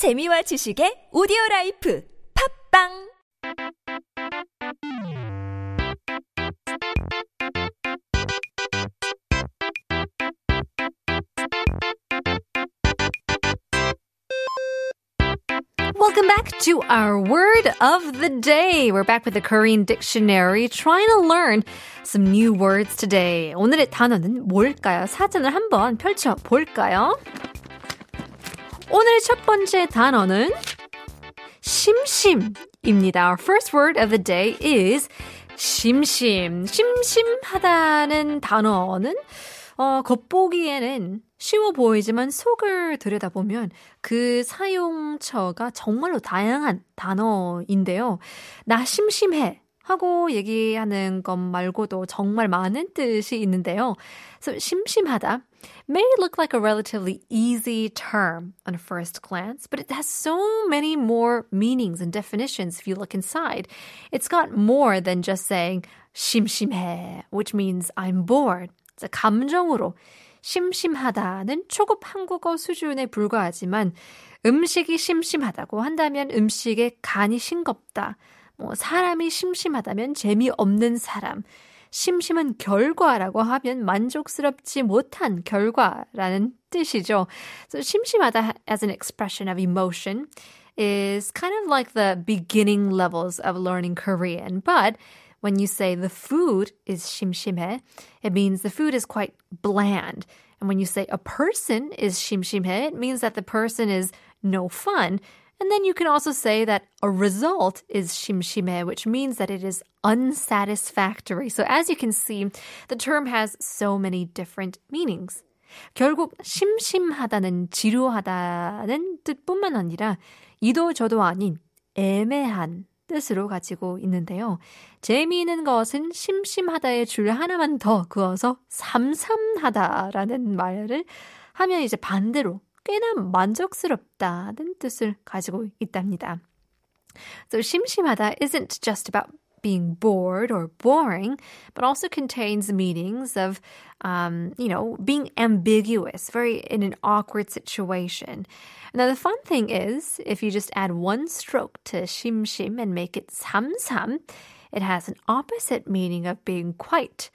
재미와 지식의 오디오 라이프 팟빵 Welcome back to our word of the day. We're back with the Korean dictionary trying to learn some new words today. 오늘의 단어는 뭘까요? 사전을 한번 펼쳐 볼까요? 오늘의 첫 번째 단어는 심심입니다. Our first word of the day is 심심. 심심하다는 단어는 어, 겉보기에는 쉬워 보이지만 속을 들여다보면 그 사용처가 정말로 다양한 단어인데요. 나 심심해. 하고 얘기하는 것 말고도 정말 많은 뜻이 있는데요. So, 심심하다 may look like a relatively easy term on first glance, but it has so many more meanings and definitions if you look inside. It's got more than just saying 심심해, which means I'm bored. 감정으로 심심하다는 초급 한국어 수준에 불과하지만 음식이 심심하다고 한다면 음식에 간이 싱겁다. 뭐 사람이 심심하다면 재미없는 사람. 심심한 결과라고 하면 만족스럽지 못한 결과라는 뜻이죠. So 심심하다 as an expression of emotion is kind of like the beginning levels of learning Korean, but when you say the food is 심심해, it means the food is quite bland. And when you say a person is 심심해, it means that the person is no fun. And then you can also say that a result is 심심해, which means that it is unsatisfactory. So as you can see, the term has so many different meanings. 결국 심심하다는 지루하다는 뜻뿐만 아니라 이도 저도 아닌 애매한 뜻으로 가지고 있는데요. 재미있는 것은 심심하다의 줄 하나만 더 그어서 삼삼하다라는 말을 하면 이제 반대로 꽤나 만족스럽다는 뜻을 가지고 있답니다. So 심심하다 isn't just about being bored or boring, but also contains meanings of, um, you know, being ambiguous, very in an awkward situation. Now, the fun thing is, if you just add one stroke to 심심 and make it 삼삼, it has an opposite meaning of being quite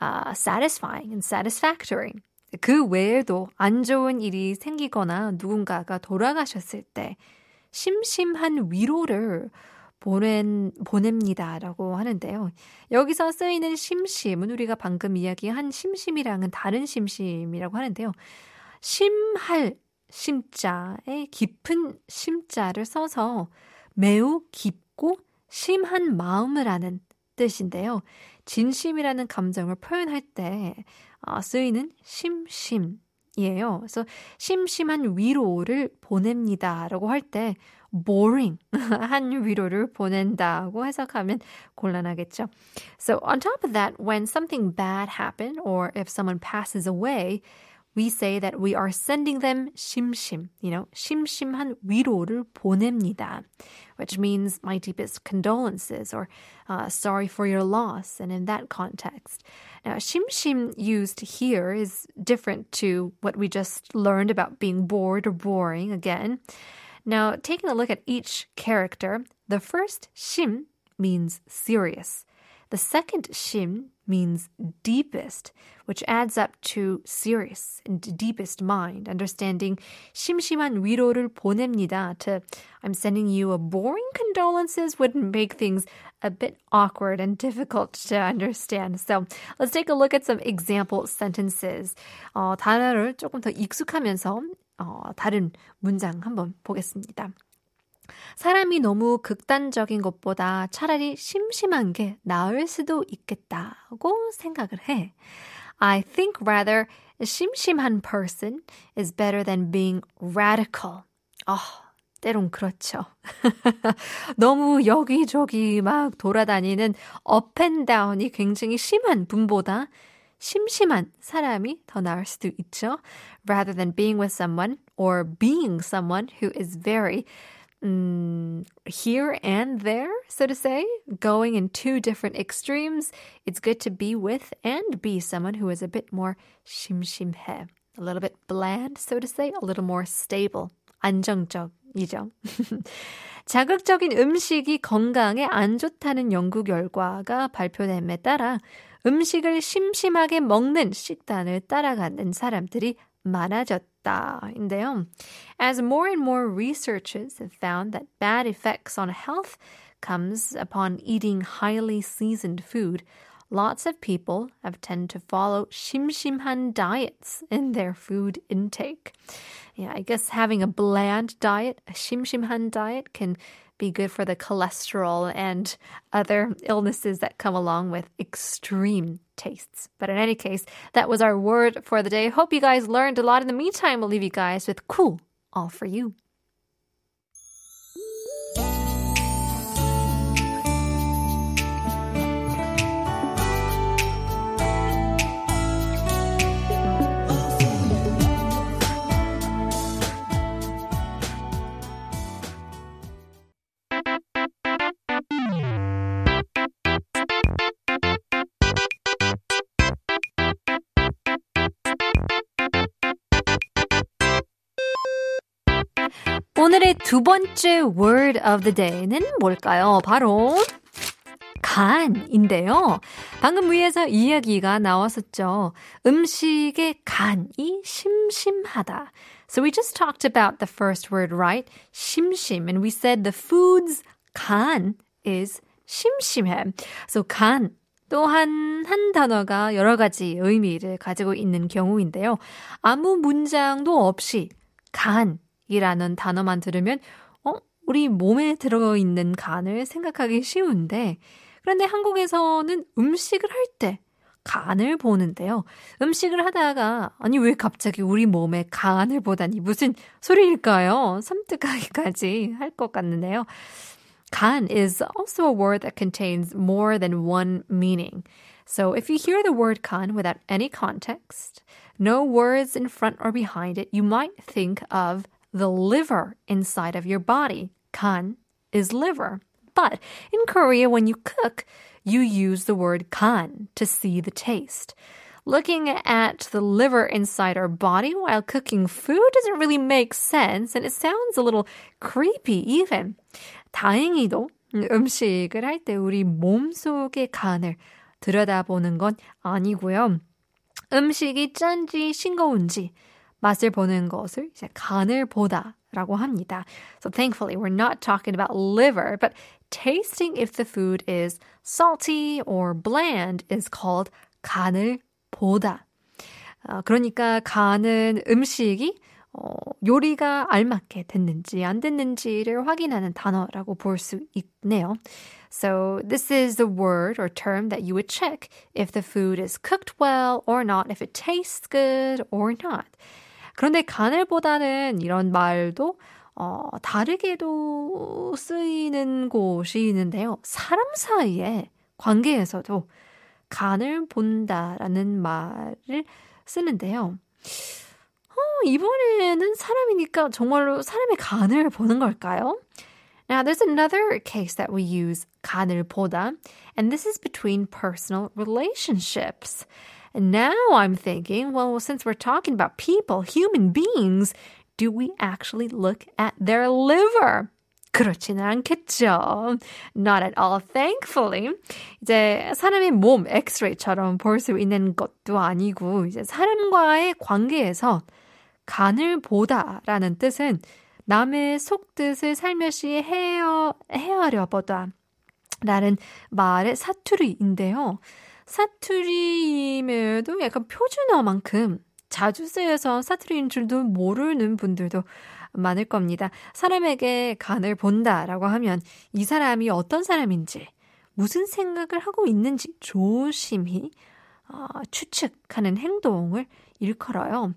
uh, satisfying and satisfactory. 그 외에도 안 좋은 일이 생기거나 누군가가 돌아가셨을 때 심심한 위로를 보낸, 보냅니다 라고 하는데요. 여기서 쓰이는 심심은 우리가 방금 이야기한 심심이랑은 다른 심심이라고 하는데요. 심할 심자에 깊은 심자를 써서 매우 깊고 심한 마음을 아는 뜻인데요. 진심이라는 감정을 표현할 때 쓰이는 심심이에요. 그래서 심심한 위로를 보냅니다라고 할 때 boring 한 위로를 보낸다고 해석하면 곤란하겠죠. So on top of that, when something bad happened or if someone passes away, we say that we are sending them 심심, you know, 심심한 위로를 보냅니다, which means my deepest condolences or uh, sorry for your loss. And in that context, Now, shimshim used here is different to what we just learned about being bored or boring again. Now, taking a look at each character, the first shim means serious. The second shim means deepest, which adds up to serious and deepest mind. Understanding 심심한 위로를 보냅니다 to I'm sending you a boring condolences would make things a bit awkward and difficult to understand. So let's take a look at some example sentences. 어, 단어를 조금 더 익숙하면서 어, 다른 문장 한번 보겠습니다. 사람이 너무 극단적인 것보다 차라리 심심한 게 나을 수도 있겠다고 생각을 해. I think rather a 심심한 person is better than being radical. 아, 때론 그렇죠. 너무 여기저기 막 돌아다니는 down이 굉장히 심한 분보다 심심한 사람이 더 나을 수도 있죠. Rather than being with someone or being someone who is very mm, here and there, so to say, going in two different extremes, it's good to be with and be someone who is a bit more 심심해, a little bit bland, so to say, a little more stable, 안정적 이죠. 자극적인 음식이 건강에 안 좋다는 연구 결과가 발표됨에 따라 음식을 심심하게 먹는 식단을 따라가는 사람들이 많아졌다 인데요. As more and more researchers have found that bad effects on health comes upon eating highly seasoned food, lots of people have tended to follow 심심한 diets in their food intake. Yeah, I guess having a bland diet, a 심심한 diet, can be good for the cholesterol and other illnesses that come along with extreme tastes. But in any case, that was our word for the day. Hope you guys learned a lot. In the meantime, we'll leave you guys with cool all for you. 오늘의 두 번째 word of the day는 뭘까요? 바로 간인데요. 방금 위에서 이야기가 나왔었죠. 음식의 간이 심심하다. So we just talked about the first word, right? 심심. And we said the food's 간 is 심심해. So 간 또한 한 단어가 여러 가지 의미를 가지고 있는 경우인데요. 아무 문장도 없이 간 이라는 단어만 들으면, 어, 우리 몸에 들어있는 간을 생각하기 쉬운데, 그런데 한국에서는 음식을 할 때, 간을 보는데요. 음식을 하다가, 아니, 왜 갑자기 우리 몸에 간을 보다니 무슨 소리일까요? 섬뜩하기까지 할 것 같는데요. 간 is also a word that contains more than one meaning. So if you hear the word kan without any context, no words in front or behind it, you might think of the liver inside of your body. Kan is liver. But in Korea, when you cook, you use the word kan to see the taste. Looking at the liver inside our body while cooking food doesn't really make sense and it sounds a little creepy even. 다행히도 음식을 할 때 우리 몸속의 간을 들여다보는 건 아니고요. 음식이 짠지 싱거운지 맛을 보는 것을 이제 간을 보다라고 합니다. So thankfully we're not talking about liver, but tasting if the food is salty or bland is called 간을 보다. 어, 그러니까 간은 음식이 어, 요리가 알맞게 됐는지 안 됐는지를 확인하는 단어라고 볼 수 있네요. So this is the word or term that you would check if the food is cooked well or not, if it tastes good or not. 그런데 가늘보다는 이런 말도 어, 다르게도 쓰이는 곳이 있는데요. 사람 사이의 관계에서도 간을 본다라는 말을 쓰는데요. 어, 이번에는 사람이니까 정말로 사람의 간을 보는 걸까요? Now, there's another case that we use 간을 보다, and this is between personal relationships. And now I'm thinking, well, since we're talking about people, human beings, do we actually look at their liver? 그렇지는 않겠죠. Not at all, thankfully. 이제 사람의 몸 엑스레이처럼 볼 수 있는 것도 아니고, 이제 사람과의 관계에서 간을 보다라는 뜻은 남의 속뜻을 살며시 헤어, 헤아려 보다 라는 말의 사투리인데요. 사투리임에도 약간 표준어만큼 자주 쓰여서 사투리인 줄도 모르는 분들도 많을 겁니다. 사람에게 간을 본다라고 하면 이 사람이 어떤 사람인지, 무슨 생각을 하고 있는지 조심히 어, 추측하는 행동을 일컬어요.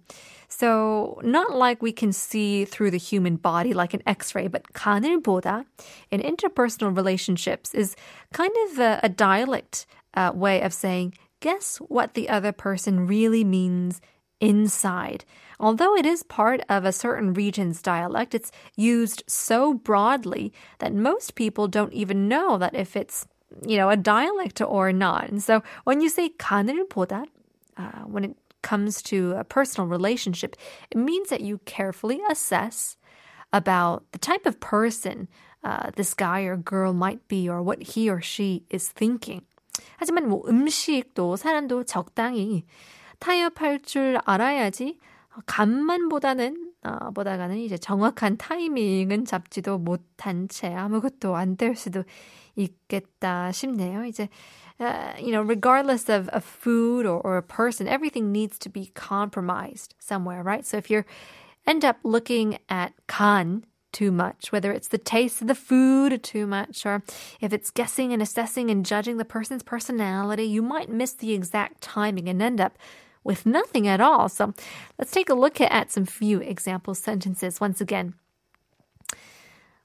So, not like we can see through the human body like an x-ray, but 간을 보다 in interpersonal relationships is kind of a, a dialect uh, way of saying, guess what the other person really means inside. Although it is part of a certain region's dialect, it's used so broadly that most people don't even know that if it's, you know, a dialect or not. And so when you say 간을 보다, uh, when it comes to a personal relationship, it means that you carefully assess about the type of person uh, this guy or girl might be or what he or she is thinking. 하지만 뭐 음식도 사람도 적당히 타협할 줄 알아야지 간만 보다는 어, 보다가는 이제 정확한 타이밍은 잡지도 못한 채 아무것도 안 될 수도 있겠다 싶네요. 이제 uh, you know, regardless of, of food or, or a person, everything needs to be compromised somewhere, right? So if you end up looking at kan too much, whether it's the taste of the food too much, or if it's guessing and assessing and judging the person's personality, you might miss the exact timing and end up with nothing at all. So let's take a look at some few example sentences once again.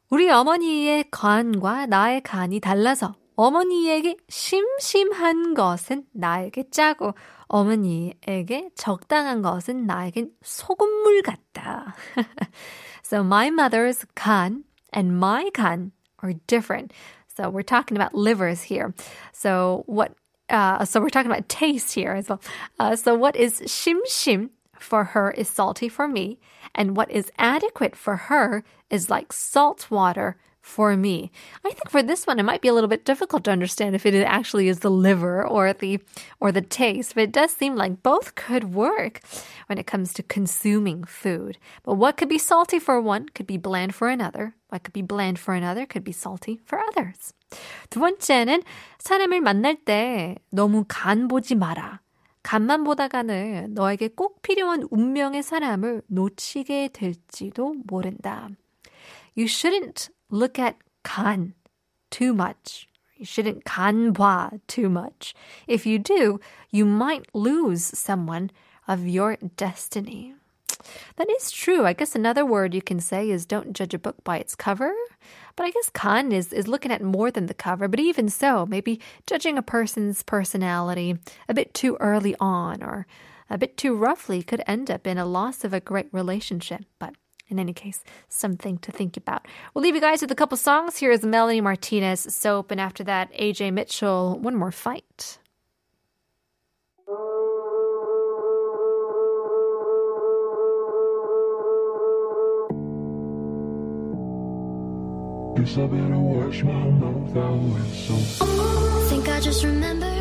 우리 어머니의 간과 나의 간이 달라서 어머니에게 심심한 것은 나에게 짜고 어머니에게 적당한 것은 나에겐 소금물 같다. so my mother's kan and my kan are different. So we're talking about livers here. So what? Uh, so we're talking about taste here as well. Uh, so what is shim shim for her is salty for me, and what is adequate for her is like salt water for me. I think for this one, it might be a little bit difficult to understand if it actually is the liver or the or the taste, but it does seem like both could work when it comes to consuming food. But what could be salty for one could be bland for another. What could be bland for another could be salty for others. 두 번째는 사람을 만날 때 너무 간 보지 마라. 간만 보다가는 너에게 꼭 필요한 운명의 사람을 놓치게 될지도 모른다. You shouldn't look at kan too much. You shouldn't kanbwa too much. If you do, you might lose someone of your destiny. That is true. I guess another word you can say is don't judge a book by its cover. But I guess kan is, is looking at more than the cover. But even so, maybe judging a person's personality a bit too early on or a bit too roughly could end up in a loss of a great relationship. But in any case, something to think about. We'll leave you guys with a couple songs. Here is Melanie Martinez, Soap, and after that, AJ Mitchell, One More Fight. Guess I better watch my mouth out so I think I just remembered